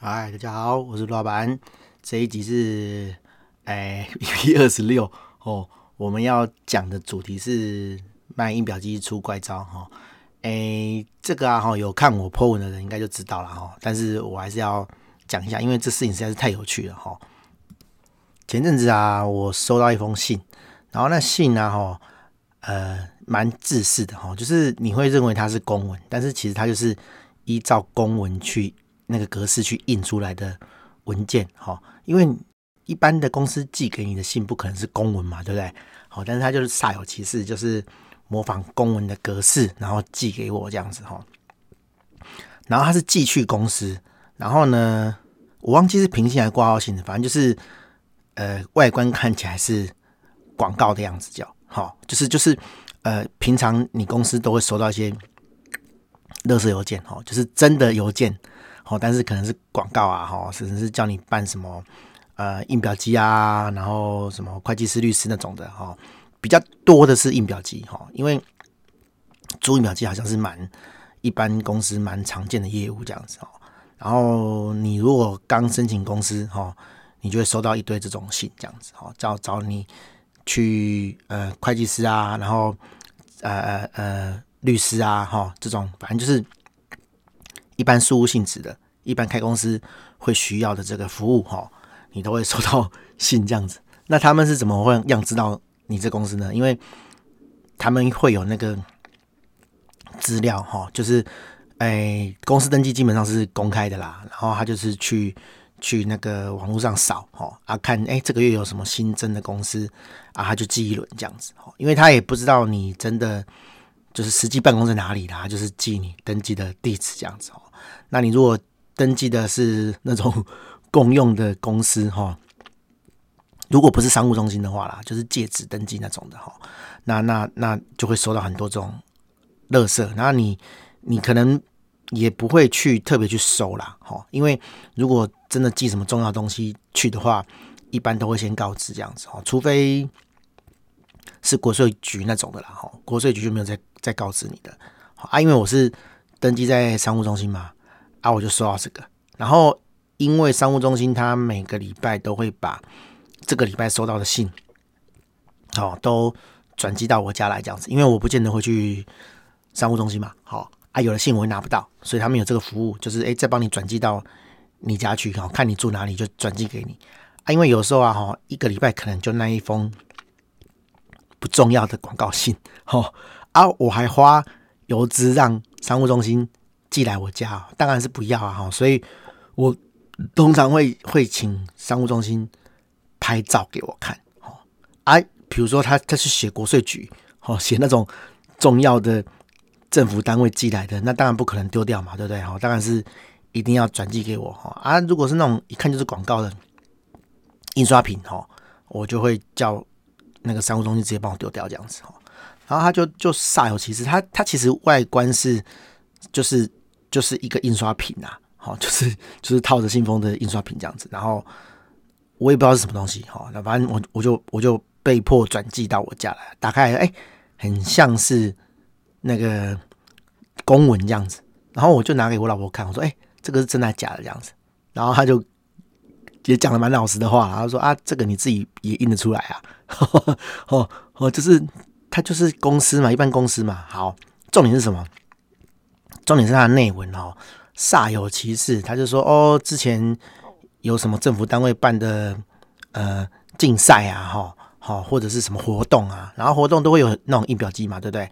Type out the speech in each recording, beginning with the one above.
嗨，大家好，我是老板。这一集是哎 EP 二十六哦，我们要讲的主题是卖印表机出怪招哈。哎，这个啊哈，有看我 po 文的人应该就知道了哈。但是我还是要讲一下，因为这事情实在是太有趣了哈。前阵子啊，我收到一封信，然后那信啊哈，呃，蛮制式的哈，就是你会认为它是公文，但是其实它就是依照公文去。那个格式去印出来的文件，哈，因为一般的公司寄给你的信不可能是公文嘛，对不对？好，但是他就是煞有其事，就是模仿公文的格式，然后寄给我这样子，哈。然后他是寄去公司，然后呢，我忘记是平信还是挂号信的，反正就是呃，外观看起来是广告的样子，叫好，就是就是呃，平常你公司都会收到一些垃圾邮件，哈，就是真的邮件。哦，但是可能是广告啊，哈，甚至是叫你办什么呃印表机啊，然后什么会计师、律师那种的，哈，比较多的是印表机，哈，因为租印表机好像是蛮一般公司蛮常见的业务这样子，哦。然后你如果刚申请公司，哈，你就会收到一堆这种信，这样子，哈，叫找你去呃会计师啊，然后呃呃呃律师啊，哈，这种反正就是。一般事务性质的，一般开公司会需要的这个服务哈，你都会收到信这样子。那他们是怎么会样知道你这公司呢？因为他们会有那个资料哈，就是哎，公司登记基本上是公开的啦。然后他就是去去那个网络上扫哈啊，看哎这个月有什么新增的公司啊，他就记一轮这样子哈。因为他也不知道你真的就是实际办公在哪里啦，就是寄你登记的地址这样子哦。那你如果登记的是那种 公用的公司哈，如果不是商务中心的话啦，就是借址登记那种的哈，那那那就会收到很多这种垃圾，那你你可能也不会去特别去收啦哈，因为如果真的寄什么重要东西去的话，一般都会先告知这样子哈，除非是国税局那种的啦哈，国税局就没有再再告知你的啊，因为我是登记在商务中心嘛。啊，我就收到这个，然后因为商务中心他每个礼拜都会把这个礼拜收到的信，好，都转寄到我家来这样子，因为我不见得会去商务中心嘛，好啊，有的信我会拿不到，所以他们有这个服务，就是诶，再帮你转寄到你家去，好，看你住哪里就转寄给你啊，因为有时候啊，哈，一个礼拜可能就那一封不重要的广告信，哈啊，我还花邮资让商务中心。寄来我家，当然是不要啊！哈，所以我通常会会请商务中心拍照给我看，哦，啊，比如说他他是写国税局，哦，写那种重要的政府单位寄来的，那当然不可能丢掉嘛，对不对？哈，当然是一定要转寄给我，哈啊，如果是那种一看就是广告的印刷品，哈，我就会叫那个商务中心直接帮我丢掉这样子，哈，然后他就就煞有其事，他他其实外观是就是。就是一个印刷品啊，好，就是就是套着信封的印刷品这样子，然后我也不知道是什么东西，哈，那反正我我就我就被迫转寄到我家来，打开来，哎，很像是那个公文这样子，然后我就拿给我老婆看，我说，哎，这个是真的假的这样子，然后他就也讲了蛮老实的话，他说啊，这个你自己也印得出来啊，哦哦，就是他就是公司嘛，一般公司嘛，好，重点是什么？重点是他的内文哦，煞有其事。他就说哦，之前有什么政府单位办的呃竞赛啊，哈，好或者是什么活动啊，然后活动都会有那种印表机嘛，对不对？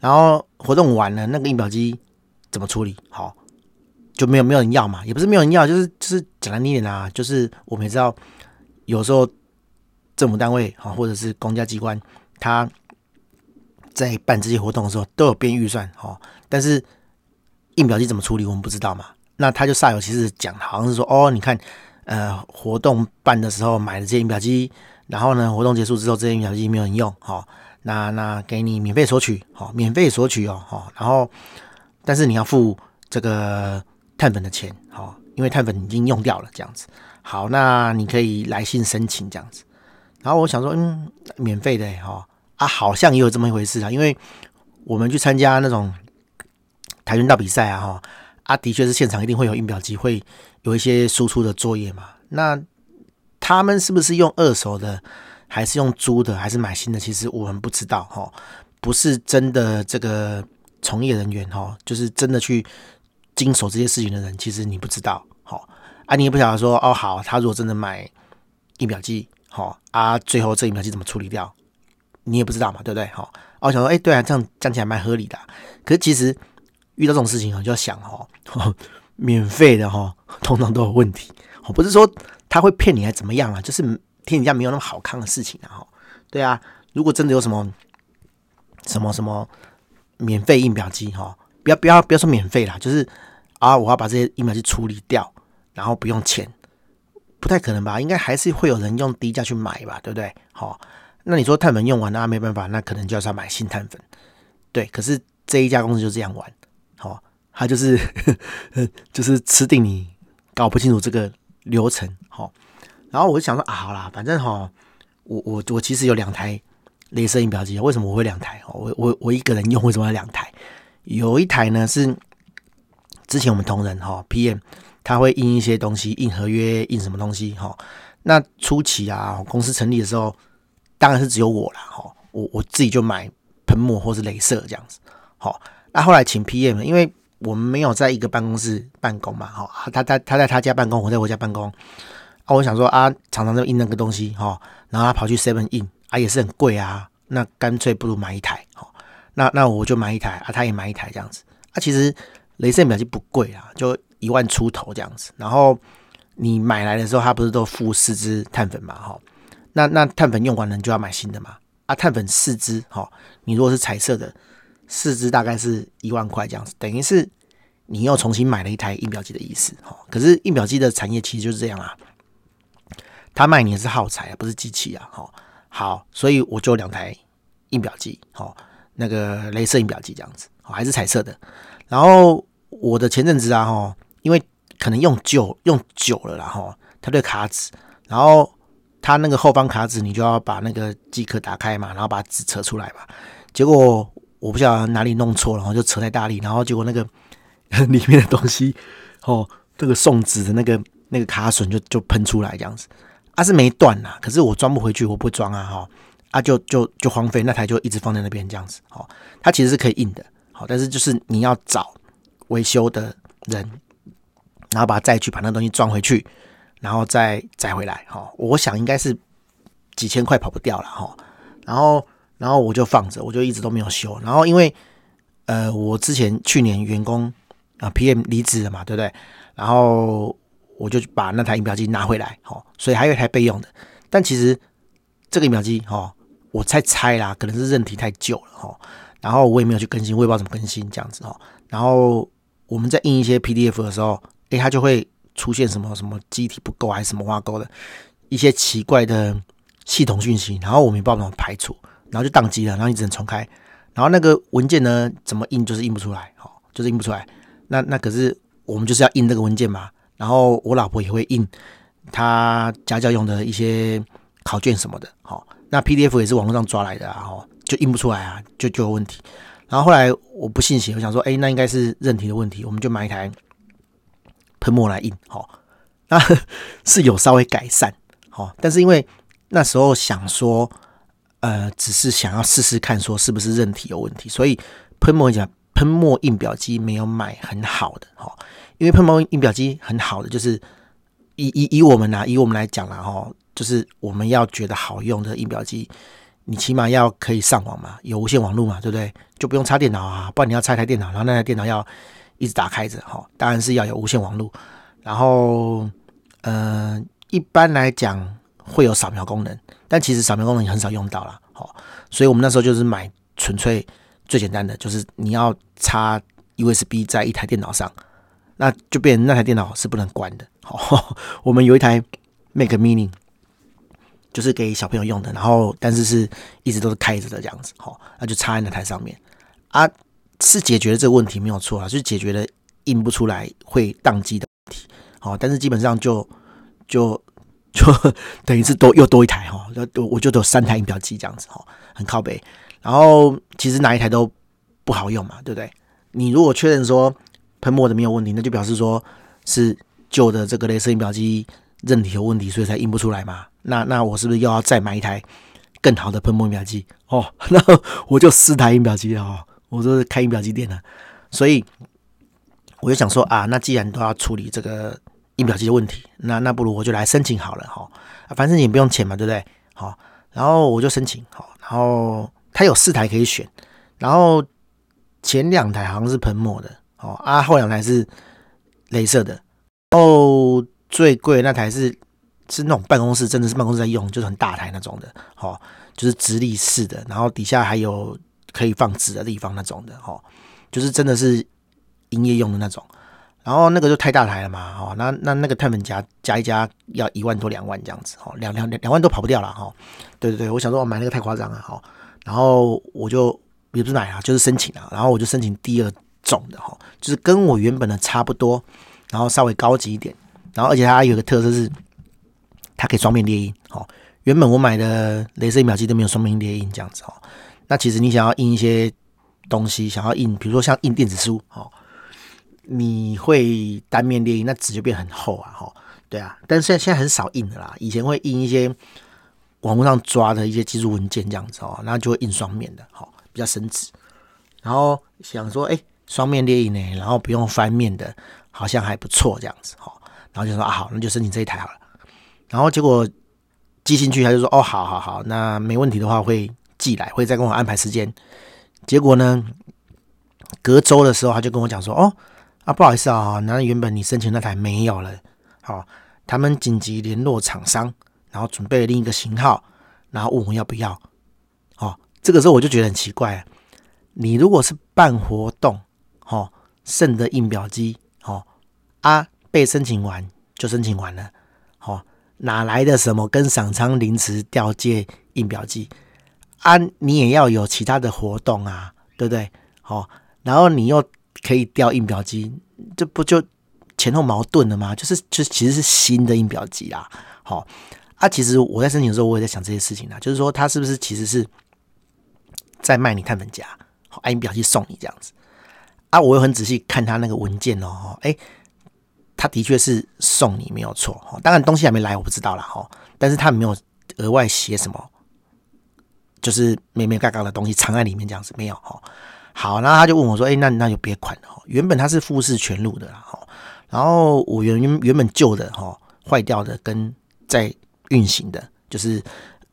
然后活动完了，那个印表机怎么处理？好，就没有没有人要嘛，也不是没有人要，就是就是讲难听点啊，就是我们也知道，有时候政府单位啊或者是公家机关，他在办这些活动的时候都有编预算哦，但是。印表机怎么处理？我们不知道嘛。那他就煞有其事讲，好像是说哦，你看，呃，活动办的时候买了这些印表机，然后呢，活动结束之后，这些印表机没有人用，好、哦，那那给你免费索取，好、哦，免费索取哦，好、哦，然后但是你要付这个碳粉的钱，好、哦，因为碳粉已经用掉了，这样子。好，那你可以来信申请这样子。然后我想说，嗯，免费的哈、哦、啊，好像也有这么一回事啊，因为我们去参加那种。跆拳道比赛啊，哈啊，的确是现场一定会有印表机，会有一些输出的作业嘛。那他们是不是用二手的，还是用租的，还是买新的？其实我们不知道哈，不是真的这个从业人员哈，就是真的去经手这些事情的人，其实你不知道。好啊，你也不晓得说哦，好，他如果真的买印表机，好啊，最后这印表机怎么处理掉，你也不知道嘛，对不对？好，我想说，哎，对啊，这样讲起来蛮合理的。可是其实。遇到这种事情啊，就要想哦，免费的哈，通常都有问题。哦，不是说他会骗你还怎么样啊？就是天底下没有那么好康的事情啊。哈，对啊，如果真的有什么什么什么免费印表机哈，不要不要不要说免费啦，就是啊，我要把这些疫苗去处理掉，然后不用钱，不太可能吧？应该还是会有人用低价去买吧，对不对？好，那你说碳粉用完那没办法，那可能就要要买新碳粉。对，可是这一家公司就这样玩。哦，他就是 就是吃定你，搞不清楚这个流程。好，然后我就想说啊，好啦，反正哈，我我我其实有两台雷射印表机，为什么我会两台？哦我我我一个人用，为什么要两台？有一台呢是之前我们同仁哈 PM，他会印一些东西，印合约，印什么东西哈。那初期啊，公司成立的时候，当然是只有我啦。哈，我我自己就买喷墨或是镭射这样子，好。那、后来请 PM，因为我们没有在一个办公室办公嘛，哈，他他他在他家办公，我在我家办公。啊，我想说啊，常常就印那个东西，哈，然后他跑去 Seven 印，啊，也是很贵啊，那干脆不如买一台，那那我就买一台，啊，他也买一台这样子。啊，其实镭射表机不贵啊，就一万出头这样子。然后你买来的时候，他不是都附四支碳粉嘛，哈，那那碳粉用完了你就要买新的嘛，啊，碳粉四支，哈，你如果是彩色的。四支大概是一万块这样子，等于是你又重新买了一台印表机的意思哈。可是印表机的产业其实就是这样啊，他卖你的是耗材啊，不是机器啊。哈，好，所以我就两台印表机，哈，那个雷射印表机这样子，还是彩色的。然后我的前阵子啊，哈，因为可能用久用久了啦，哈，它对卡纸，然后它那个后方卡纸，你就要把那个机壳打开嘛，然后把纸扯出来嘛，结果。我不晓得哪里弄错了，然后就扯太大力，然后结果那个 里面的东西，哦，这个送纸的那个那个卡榫就就喷出来这样子，啊是没断呐，可是我装不回去，我不装啊哈，啊就就就荒废，那台就一直放在那边这样子，哦，它其实是可以印的，好，但是就是你要找维修的人，然后把它再去把那东西装回去，然后再载回来，哈，我想应该是几千块跑不掉了哈，然后。然后我就放着，我就一直都没有修。然后因为，呃，我之前去年员工啊 PM 离职了嘛，对不对？然后我就把那台印表机拿回来，好，所以还有一台备用的。但其实这个印表机，哈，我猜猜啦，可能是韧体太旧了，哈。然后我也没有去更新，我也不知道怎么更新这样子，哈。然后我们在印一些 PDF 的时候，诶，它就会出现什么什么机体不够，还是什么挂钩的一些奇怪的系统讯息，然后我们也不知道怎么排除。然后就宕机了，然后你只能重开，然后那个文件呢，怎么印就是印不出来，好，就是印不出来。那那可是我们就是要印这个文件嘛。然后我老婆也会印她家教用的一些考卷什么的，好，那 PDF 也是网络上抓来的啊，哈，就印不出来啊，就就有问题。然后后来我不信邪，我想说，哎，那应该是韧体的问题，我们就买一台喷墨来印，好，那是有稍微改善，好，但是因为那时候想说。呃，只是想要试试看，说是不是韧体有问题，所以喷墨讲喷墨印表机没有买很好的哈，因为喷墨印表机很好的就是以以以我们来以我们来讲啦哈，就是我们要觉得好用的印表机，你起码要可以上网嘛，有无线网络嘛，对不对？就不用插电脑啊，不然你要插一台电脑，然后那台电脑要一直打开着哈，当然是要有无线网络，然后嗯、一般来讲会有扫描功能。但其实扫描功能也很少用到了，好，所以我们那时候就是买纯粹最简单的，就是你要插 USB 在一台电脑上，那就变那台电脑是不能关的。好，我们有一台 Mac Mini，就是给小朋友用的，然后但是是一直都是开着的这样子，好，那就插在那台上面啊，是解决了这个问题没有错啊，就是解决了印不出来会宕机的问题，好，但是基本上就就。就 等于是多又多一台哈，我我就有三台印表机这样子哈，很靠北。然后其实哪一台都不好用嘛，对不对？你如果确认说喷墨的没有问题，那就表示说是旧的这个镭射印表机韧体有问题，所以才印不出来嘛。那那我是不是又要再买一台更好的喷墨印表机？哦，那我就四台印表机了哦，我都是开印表机店的，所以我就想说啊，那既然都要处理这个印表机的问题，那那不如我就来申请好了哈，反正也不用钱嘛，对不对？好，然后我就申请好，然后它有四台可以选，然后前两台好像是喷墨的。哦啊，后两台是镭射的，然后最贵那台是是那种办公室，真的是办公室在用，就是很大台那种的，哦，就是直立式的，然后底下还有可以放纸的地方那种的，哦，就是真的是营业用的那种。然后那个就太大台了嘛，哦，那那那个碳粉夹加一加要一万多两万这样子，哦，两两两两万都跑不掉了，哈，对对对，我想说我买那个太夸张了，哈，然后我就也不是买啊，就是申请啊，然后我就申请第二。种的哈，就是跟我原本的差不多，然后稍微高级一点，然后而且它有个特色是，它可以双面列印。哦，原本我买的镭射印表机都没有双面列印这样子哦。那其实你想要印一些东西，想要印，比如说像印电子书，哦，你会单面列印，那纸就变很厚啊，哈，对啊。但是现在现在很少印的啦，以前会印一些网络上抓的一些技术文件这样子哦，那就会印双面的，哈，比较省纸。然后想说，哎。双面列印呢，然后不用翻面的，好像还不错这样子哈。然后就说啊好，那就申请这一台好了。然后结果寄进去，他就说哦好好好，那没问题的话会寄来，会再跟我安排时间。结果呢，隔周的时候他就跟我讲说哦啊不好意思啊，那原本你申请那台没有了，好，他们紧急联络厂商，然后准备另一个型号，然后问我要不要。哦，这个时候我就觉得很奇怪，你如果是办活动。哦，剩的印表机，哦啊，被申请完就申请完了，哪来的什么跟赏仓临时调借印表机啊？你也要有其他的活动啊，对不对？哦，然后你又可以调印表机，这不就前后矛盾了吗？就是就其实是新的印表机啦，好、哦、啊，其实我在申请的时候，我也在想这些事情啊，就是说他是不是其实是在卖你碳粉夹，好，印表机送你这样子。啊，我又很仔细看他那个文件哦，哎，他的确是送你没有错，当然东西还没来，我不知道啦。哈，但是他没有额外写什么，就是没没嘎嘎的东西藏在里面这样子没有哈。好，然后他就问我说，哎，那那就别款了，原本他是富士全路的哈，然后我原原本旧的哈坏掉的跟在运行的，就是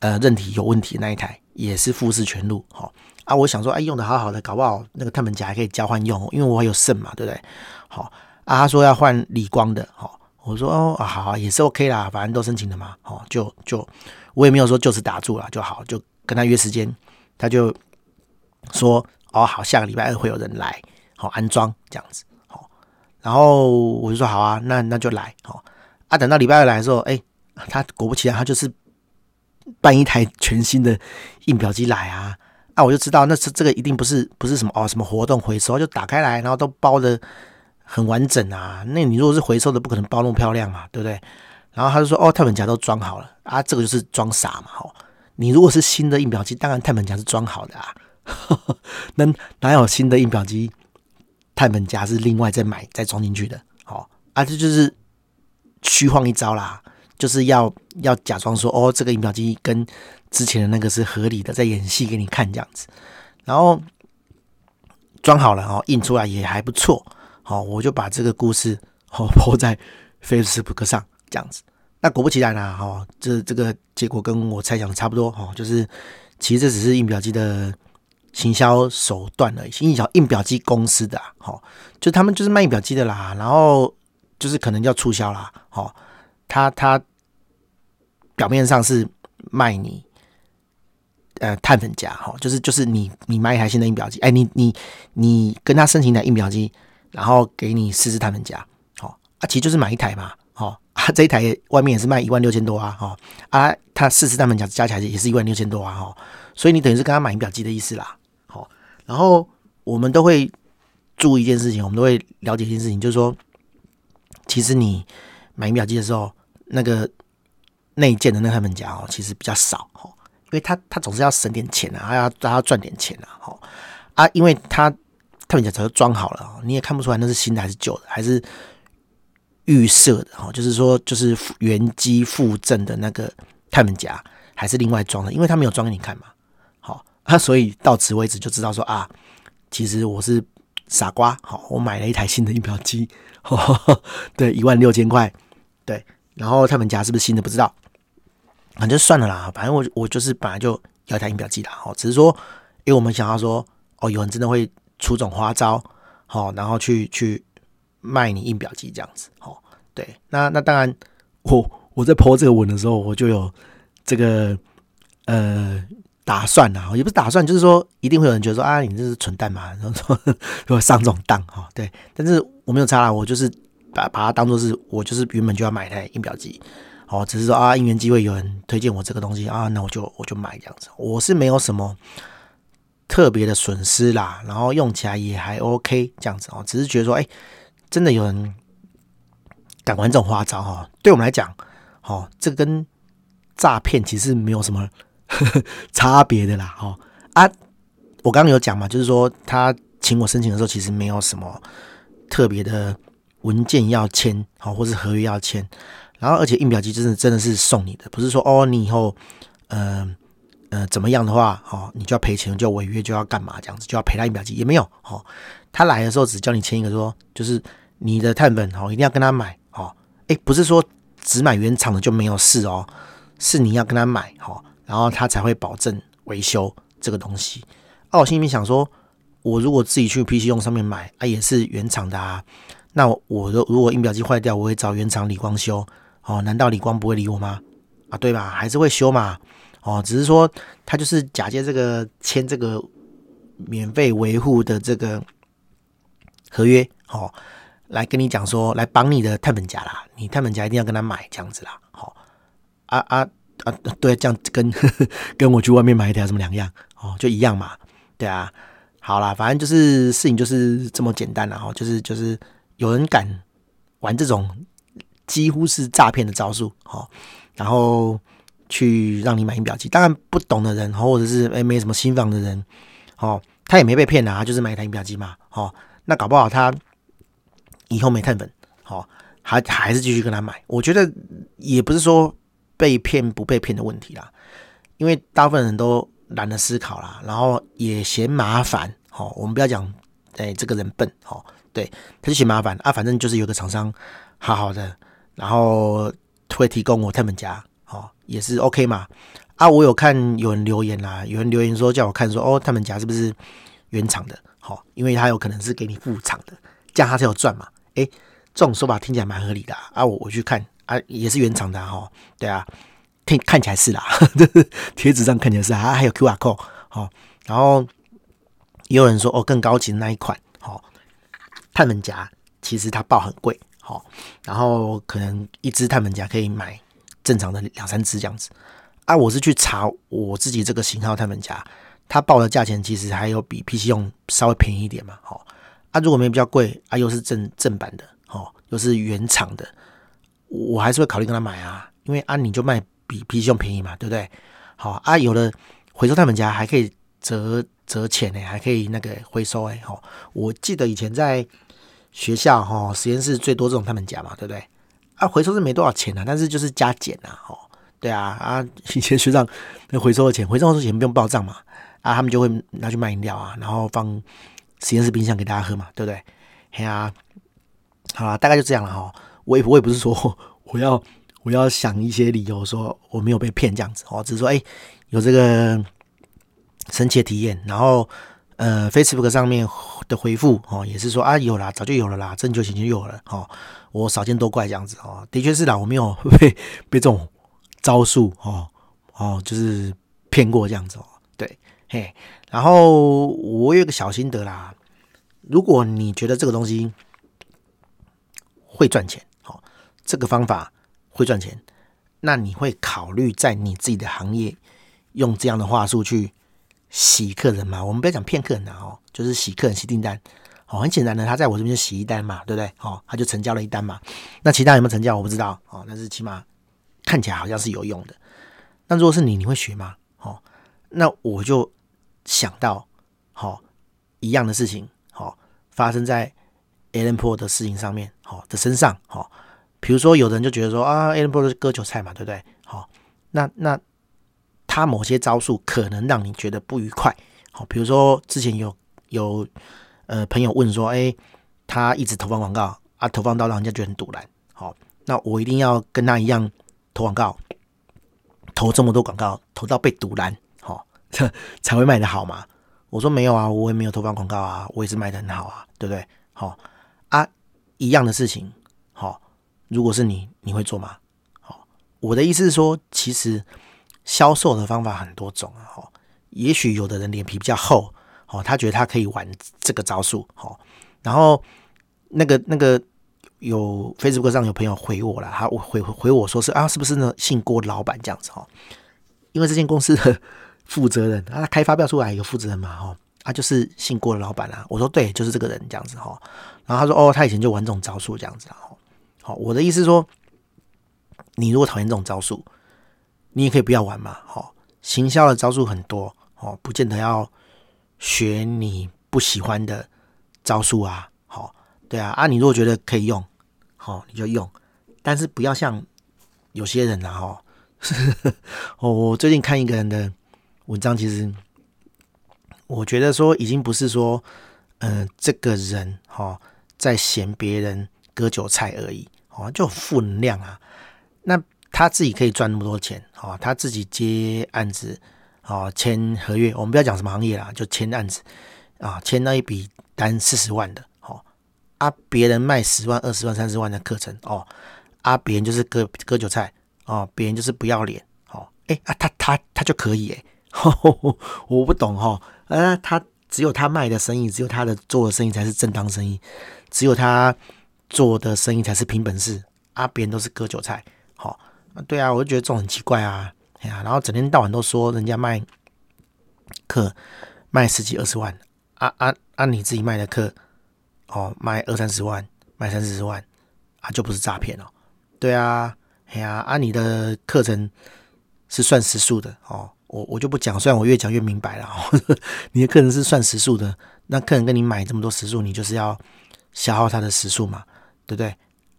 呃韧体有问题的那一台也是富士全路哈。啊，我想说，哎，用的好好的，搞不好那个碳粉夹还可以交换用，因为我还有剩嘛，对不对？好，啊，他说要换理光的，好，我说哦，好，也是 OK 啦，反正都申请了嘛，好，就就我也没有说就此打住了，就好，就跟他约时间，他就说哦，好，下个礼拜二会有人来，好安装这样子，好，然后我就说好啊，那那就来，好，啊，等到礼拜二来的时候，哎，他果不其然，他就是办一台全新的印表机来啊。啊，我就知道那是这个一定不是不是什么哦什么活动回收，就打开来，然后都包的很完整啊。那你如果是回收的，不可能包那么漂亮嘛，对不对？然后他就说哦，碳粉夹都装好了啊，这个就是装傻嘛。吼，你如果是新的印表机，当然碳粉夹是装好的啊。那哪有新的印表机碳粉夹是另外再买再装进去的？好啊，这就是虚晃一招啦，就是要要假装说哦，这个印表机跟之前的那个是合理的，在演戏给你看这样子，然后装好了哦，印出来也还不错，好，我就把这个故事哦抛在 Facebook 上这样子。那果不其然啊，哈，这这个结果跟我猜想的差不多哈，就是其实这只是印表机的行销手段而已，印小印表机公司的，哈，就他们就是卖印表机的啦，然后就是可能要促销啦，哈，他他表面上是卖你。呃，碳粉夹哈，就是就是你你买一台新的印表机，哎，你你你跟他申请一台印表机，然后给你试试他们家，好啊，其实就是买一台嘛，好 啊，这一台外面也是卖一万六千多啊，哈啊，他试试他们家加起来也是一万六千多啊，哈，所以你等于是跟他买仪表机的意思啦，好，然后我们都会注意一件事情，我们都会了解一件事情，就是说，其实你买仪表机的时候，那个内建的那个碳粉夹哦，其实比较少，哈。因为他他总是要省点钱啊，他要他要赚点钱啊，好啊，因为他碳粉夹早就装好了，你也看不出来那是新的还是旧的，还是预设的哈，就是说就是原机附赠的那个碳粉夹，还是另外装的，因为他没有装给你看嘛。好，啊，所以到此为止就知道说啊，其实我是傻瓜，好，我买了一台新的印表机，对，一万六千块，对，然后碳粉夹是不是新的不知道，反正算了啦，反正我我就是本来就要一台音表机的，好，只是说，因为我们想要说，哦，有人真的会出种花招，好，然后去去卖你印表机这样子，好，对，那那当然，我我在 po 这个文的时候，我就有这个呃。打算啊，也不是打算，就是说一定会有人觉得说啊，你这是蠢蛋嘛，然 后说会上这种当哈，对。但是我没有差啦，我就是把把它当做是我就是原本就要买一台印表机，哦，只是说啊，因缘机会有人推荐我这个东西啊，那我就我就买这样子。我是没有什么特别的损失啦，然后用起来也还 OK 这样子哦，只是觉得说，哎，真的有人敢玩这种花招哈，对我们来讲，哦，这跟诈骗其实没有什么。差别的啦，哦啊，我刚刚有讲嘛，就是说他请我申请的时候，其实没有什么特别的文件要签，好，或是合约要签。然后，而且印表机真的真的是送你的，不是说哦，你以后嗯，呃怎么样的话，哦，你就要赔钱，就违约，就要干嘛这样子，就要赔他印表机也没有。哦，他来的时候只叫你签一个说，就是你的碳粉哦，一定要跟他买哦。诶，不是说只买原厂的就没有事哦，是你要跟他买哦。然后他才会保证维修这个东西。哦，我心里面想说，我如果自己去 PC 用上面买啊，也是原厂的啊。那我如如果印表机坏掉，我会找原厂理光修。哦，难道李光不会理我吗？啊，对吧？还是会修嘛。哦，只是说他就是假借这个签这个免费维护的这个合约，哦，来跟你讲说，来绑你的碳粉夹啦。你碳粉夹一定要跟他买这样子啦。好，啊啊。啊，对，这样跟 跟我去外面买一条什么两样哦，就一样嘛，对啊，好啦，反正就是事情就是这么简单了哦，就是就是有人敢玩这种几乎是诈骗的招数哦，然后去让你买印表机，当然不懂的人或者是诶没什么心房的人哦，他也没被骗啊，就是买一台印表机嘛，哦，那搞不好他以后没碳粉，哦，还还是继续跟他买，我觉得也不是说。被骗不被骗的问题啦，因为大部分人都懒得思考啦，然后也嫌麻烦。好，我们不要讲，哎，这个人笨，好，对，他就嫌麻烦啊。反正就是有个厂商好好的，然后会提供我碳粉夹，哦，也是 OK 嘛。啊，我有看有人留言啦，有人留言说叫我看说，哦，碳粉夹是不是原厂的？好，因为他有可能是给你副厂的，这样他才有赚嘛。哎，这种说法听起来蛮合理的啊。我我去看。啊，也是原厂的哈，对啊，看看起来是啦，贴纸上看起来是，啊还有 QR code，好，然后也有人说哦，更高级的那一款，好，碳门夹其实它报很贵，好，然后可能一只碳门夹可以买正常的两三支这样子，啊，我是去查我自己这个型号碳粉夹，它报的价钱其实还有比 PC 用稍微便宜一点嘛，好，啊，如果没比较贵，啊，又是正正版的，好，又是原厂的。我还是会考虑跟他买啊，因为啊，你就卖比 PC 用便宜嘛，对不对？好啊，有了回收碳粉夹还可以折折钱呢，还可以那个回收哎，好，我记得以前在学校哈实验室最多这种碳粉夹嘛，对不对？啊，回收是没多少钱啊，但是就是加减啊，哦，对啊啊，以前学长那回收的钱，回收的钱不用报账嘛，啊，他们就会拿去卖饮料啊，然后放实验室冰箱给大家喝嘛，对不对？嘿啊，好了，大概就这样了哈。我也我也不是说我要我要想一些理由说我没有被骗这样子哦，只是说哎、有这个神奇的体验，然后呃 Facebook 上面的回复哦也是说啊有啦，早就有了啦，这久以前就有了哦，我少见多怪这样子哦，的确是啦，我没有 被被这种招数哦哦就是骗过这样子哦，对嘿，然后我有个小心得啦，如果你觉得这个东西会赚钱。这个方法会赚钱，那你会考虑在你自己的行业用这样的话术去洗客人吗？我们不要讲骗客人哦，就是洗客人、洗订单。哦，很简单的，他在我这边就洗一单嘛，对不对？哦，他就成交了一单嘛。那其他有没有成交？我不知道。哦，但是起码看起来好像是有用的。那如果是你，你会学吗？哦，那我就想到，好、哦、一样的事情。好、哦，发生在 Alan Paul 的事情上面，好，的身上，好，比如说有的人就觉得说啊 Alan Paul 是割韭菜嘛，对不对？好，那那他某些招数可能让你觉得不愉快，好，比如说之前有有呃朋友问说，哎，他一直投放广告啊，投放到让人家觉得很赌烂，好，那我一定要跟他一样投广告，投这么多广告，投到被赌烂，好，才会卖得好嘛？我说没有啊，我也没有投放广告啊，我也是卖得很好啊，对不对？好啊，一样的事情，好，如果是你，你会做吗？好，我的意思是说，其实销售的方法很多种啊，哈，也许有的人脸皮比较厚，哦，他觉得他可以玩这个招数，好，然后那个那个有 Facebook 上有朋友回我了，他回回我说是啊，是不是呢？姓郭的老板这样子哦，因为这间公司的。负责人，他开发票出来一个负责人嘛，哈，啊，就是姓郭的老板啊。我说对，就是这个人这样子哈。然后他说哦，他以前就玩这种招数这样子哈。好，我的意思说，你如果讨厌这种招数，你也可以不要玩嘛。好，行销的招数很多，哦，不见得要学你不喜欢的招数啊。好，对啊，啊，你如果觉得可以用，好，你就用，但是不要像有些人啊，哈。我我最近看一个人的。文章其实，我觉得说已经不是说，嗯、呃，这个人哈、哦、在嫌别人割韭菜而已，哦，就负能量啊。那他自己可以赚那么多钱，哦，他自己接案子，哦，签合约，我们不要讲什么行业啦，就签案子啊，签那一笔单四十万的，哦，啊，别人卖十万、二十万、三十万的课程，哦，啊，别人就是割割韭菜，哦，别人就是不要脸，哦，哎啊，他他他就可以哎。我不懂哈，呃，他只有他卖的生意，只有他的做的生意才是正当生意，只有他做的生意才是凭本事啊，别人都是割韭菜，好，对啊，我就觉得这种很奇怪啊，哎呀，然后整天到晚都说人家卖课卖十几二十万，啊啊啊，你自己卖的课哦，卖二三十万，卖三四十万啊，就不是诈骗哦，对啊，哎呀，啊，你的课程是算时数的哦。我我就不讲，虽然我越讲越明白了。你的课程是算时数的，那客人跟你买这么多时数，你就是要消耗他的时数嘛，对不对？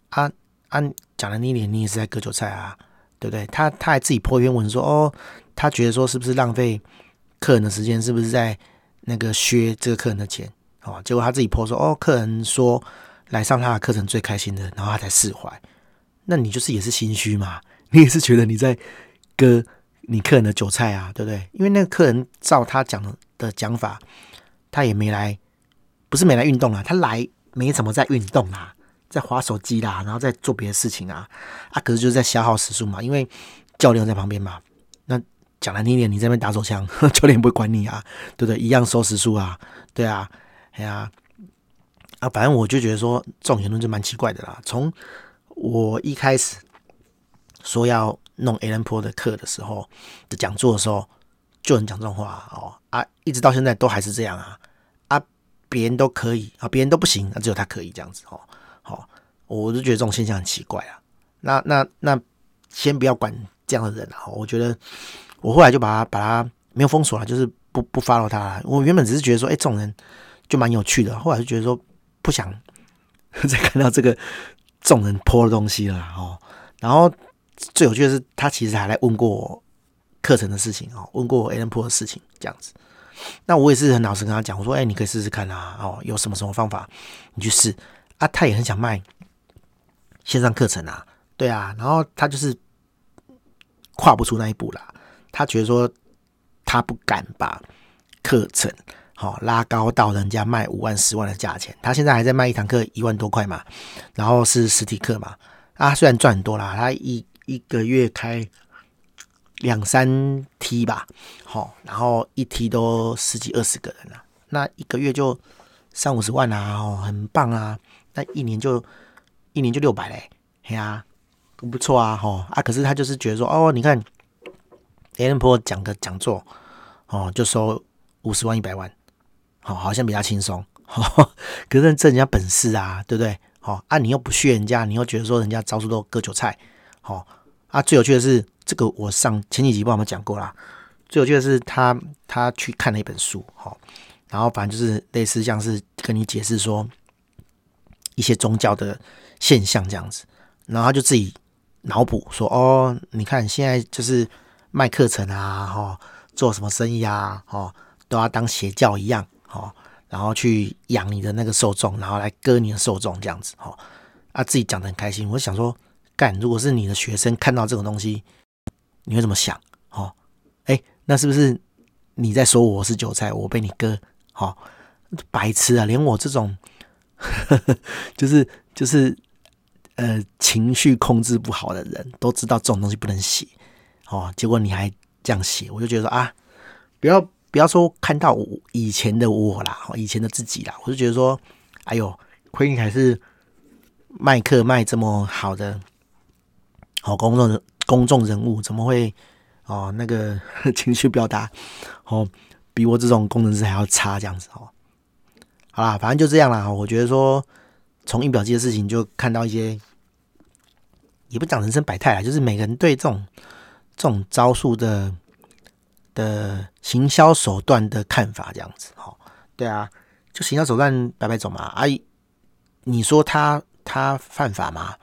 啊啊，讲了你脸，你也是在割韭菜啊，对不对？他他还自己泼一篇文说，哦，他觉得说是不是浪费客人的时间，是不是在那个削这个客人的钱？哦，结果他自己泼说，哦，客人说来上他的课程最开心的，然后他才释怀。那你就是也是心虚嘛？你也是觉得你在割。你客人的韭菜啊，对不对？因为那个客人照他讲的讲法，他也没来，不是没来运动啊，他来没怎么在运动啊，在滑手机啦，然后在做别的事情啊，啊，可是就是在消耗时数嘛，因为教练在旁边嘛。那讲难听点，你在那边打手枪，教练不会管你啊，对不对？一样收时数啊，对啊，哎呀，啊，反正我就觉得说这种言论就蛮奇怪的啦。从我一开始说要。弄 Allen Paul 的课的时候的讲座的时候，就能讲这种话哦啊，一直到现在都还是这样啊啊，别人都可以啊，别人都不行，那只有他可以这样子哦。我就觉得这种现象很奇怪啊。那那那，先不要管这样的人啊。我觉得我后来就把他把他没有封锁了，就是不不 follow 他。我原本只是觉得说，哎，这种人就蛮有趣的。后来就觉得说，不想 再看到这个这种人泼的东西了哦。然后。最有趣的是，他其实还来问过我课程的事情哦，问过我 Allen Paul 的事情这样子。那我也是很老实跟他讲，我说：“哎，你可以试试看啊，哦，有什么什么方法，你去试啊。”他也很想卖线上课程啊，对啊，然后他就是跨不出那一步啦。他觉得说他不敢把课程好拉高到人家卖五万、十万的价钱。他现在还在卖一堂课一万多块嘛，然后是实体课嘛。啊，虽然赚很多啦，他一一个月开两三梯吧，好，然后一梯都十几二十个人啊，那一个月就三五十万啊，哦，很棒啊，那一年就一年就六百嘞，嘿啊，不错啊，吼啊，可是他就是觉得说，哦，你看，Allen 讲个讲座，哦，就收五十万一百万，好，好像比较轻松，可是这人家本事啊，对不对？好啊，你又不屑人家，你又觉得说人家招数都割韭菜。好啊，最有趣的是这个，我上前几集帮我们讲过啦。最有趣的是他他去看了一本书，好，然后反正就是类似像是跟你解释说一些宗教的现象这样子，然后他就自己脑补说：“哦，你看现在就是卖课程啊，哈，做什么生意啊，哈，都要当邪教一样，哈，然后去养你的那个受众，然后来割你的受众这样子，哈，啊，自己讲得很开心。我想说，干，如果是你的学生看到这种东西，你会怎么想？哦，哎，那是不是你在说我是韭菜，我被你割？”、哦，白痴啊！连我这种，就是就是呃情绪控制不好的人都知道这种东西不能写哦。结果你还这样写，我就觉得说啊，不要不要说看到我以前的我啦，以前的自己啦，我就觉得说，哎呦，亏你还是麦克卖这么好的，好、哦、公众公众人物，怎么会哦那个 情绪表达哦？比我这种工程师还要差，这样子哦。好啦，反正就这样啦。我觉得说，从印表机的事情就看到一些，也不讲人生百态啊，就是每个人对这种这种招数的的行销手段的看法，这样子哦。对啊，就行销手段摆摆走嘛。阿姨，你说他他犯法吗？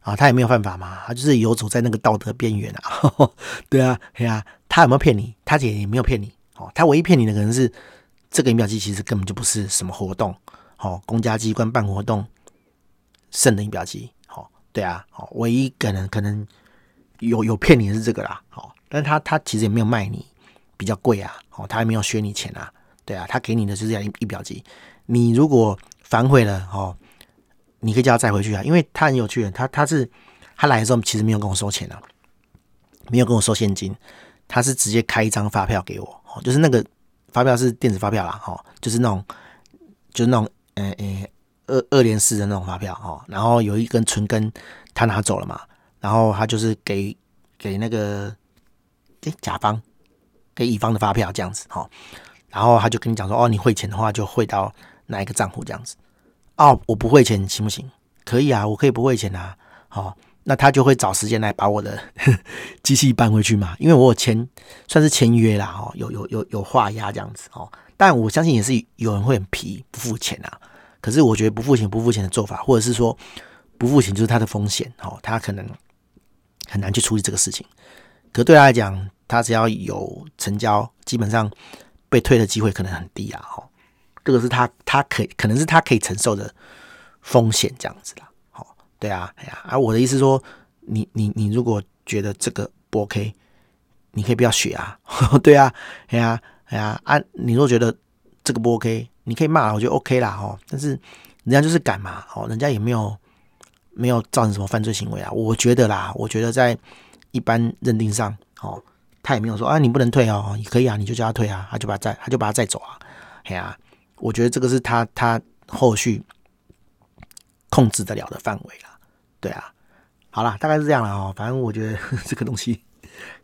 啊，他也没有犯法嘛，他就是游走在那个道德边缘啊。对啊，对啊，他有没有骗你？他姐也没有骗你。哦，他唯一骗你的可能是这个印表机，其实根本就不是什么活动，哦，公家机关办活动剩的印表机，哦，对啊，哦，唯一可能可能有有骗你的是这个啦，哦，但是他他其实也没有卖你比较贵啊，哦，他也没有削你钱啊，对啊，他给你的就是这样印表机，你如果反悔了，哦，你可以叫他再回去啊，因为他很有趣，他他是他来的时候其实没有跟我收钱啊，没有跟我收现金，他是直接开一张发票给我。哦，就是那个发票是电子发票啦，哦，就是那种，就是那种，呃呃，二二联四的那种发票，哈，然后有一根存根他拿走了嘛，然后他就是给给那个，给，甲方给乙方的发票这样子，哈，然后他就跟你讲说，哦，你汇钱的话就汇到哪一个账户这样子，哦，我不汇钱行不行？可以啊，我可以不汇钱啊，好。那他就会找时间来把我的 机器搬回去嘛，因为我有签，算是签约啦，哦，有有有有画押这样子哦。但我相信也是有人会很皮不付钱啊。可是我觉得不付钱不付钱的做法，或者是说不付钱就是他的风险哦，他可能很难去处理这个事情。可对他来讲，他只要有成交，基本上被退的机会可能很低啊。哦，这个是他他可可能是他可以承受的风险这样子啦。哦对啊，哎呀，啊，我的意思说，你你你如果觉得这个不 OK，你可以不要学啊。对啊，哎呀，哎呀，啊，你若觉得这个不 OK，你可以骂，我觉得 OK 啦，哦。但是人家就是敢嘛，哦，人家也没有没有造成什么犯罪行为啊。我觉得啦，我觉得在一般认定上，哦，他也没有说啊，你不能退哦，你可以啊，你就叫他退啊，他就把他载，他就把他载走啊。嘿啊，我觉得这个是他他后续控制得了的范围啦。对啊，好啦，大概是这样了哦。反正我觉得 这个东西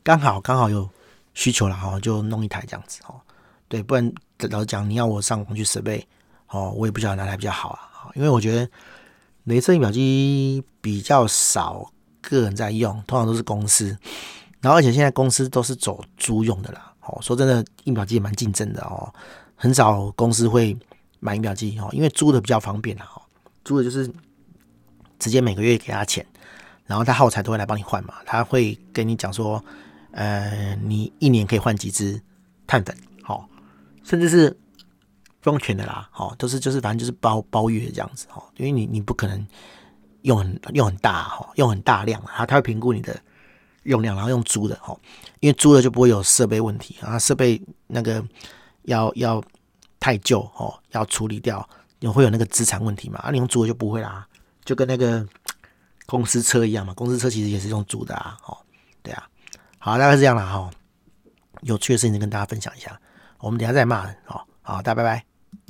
刚好刚好有需求了哦，就弄一台这样子哦。对，不然老实讲，你要我上网去设备哦，我也不晓得哪台比较好啊。因为我觉得镭射印表机比较少个人在用，通常都是公司。然后而且现在公司都是走租用的啦。哦，说真的，印表机也蛮竞争的哦，很少公司会买印表机哦，因为租的比较方便啊。租的就是。直接每个月给他钱，然后他耗材都会来帮你换嘛。他会跟你讲说，呃，你一年可以换几支碳粉，甚至是不用钱的啦，哦，都是就是反正就是包包月这样子，哦，因为你你不可能用很用很大，哈，用很大量，他他会评估你的用量，然后用租的，哈、因为租的就不会有设备问题啊，设备那个要要太旧，哦，要处理掉，你会有那个资产问题嘛，啊，你用租的就不会啦。就跟那个公司车一样嘛，公司车其实也是用租的啊，哦，对啊，好，大概是这样了哈，有趣的事情跟大家分享一下，我们等下再骂人哦，好，大家拜拜。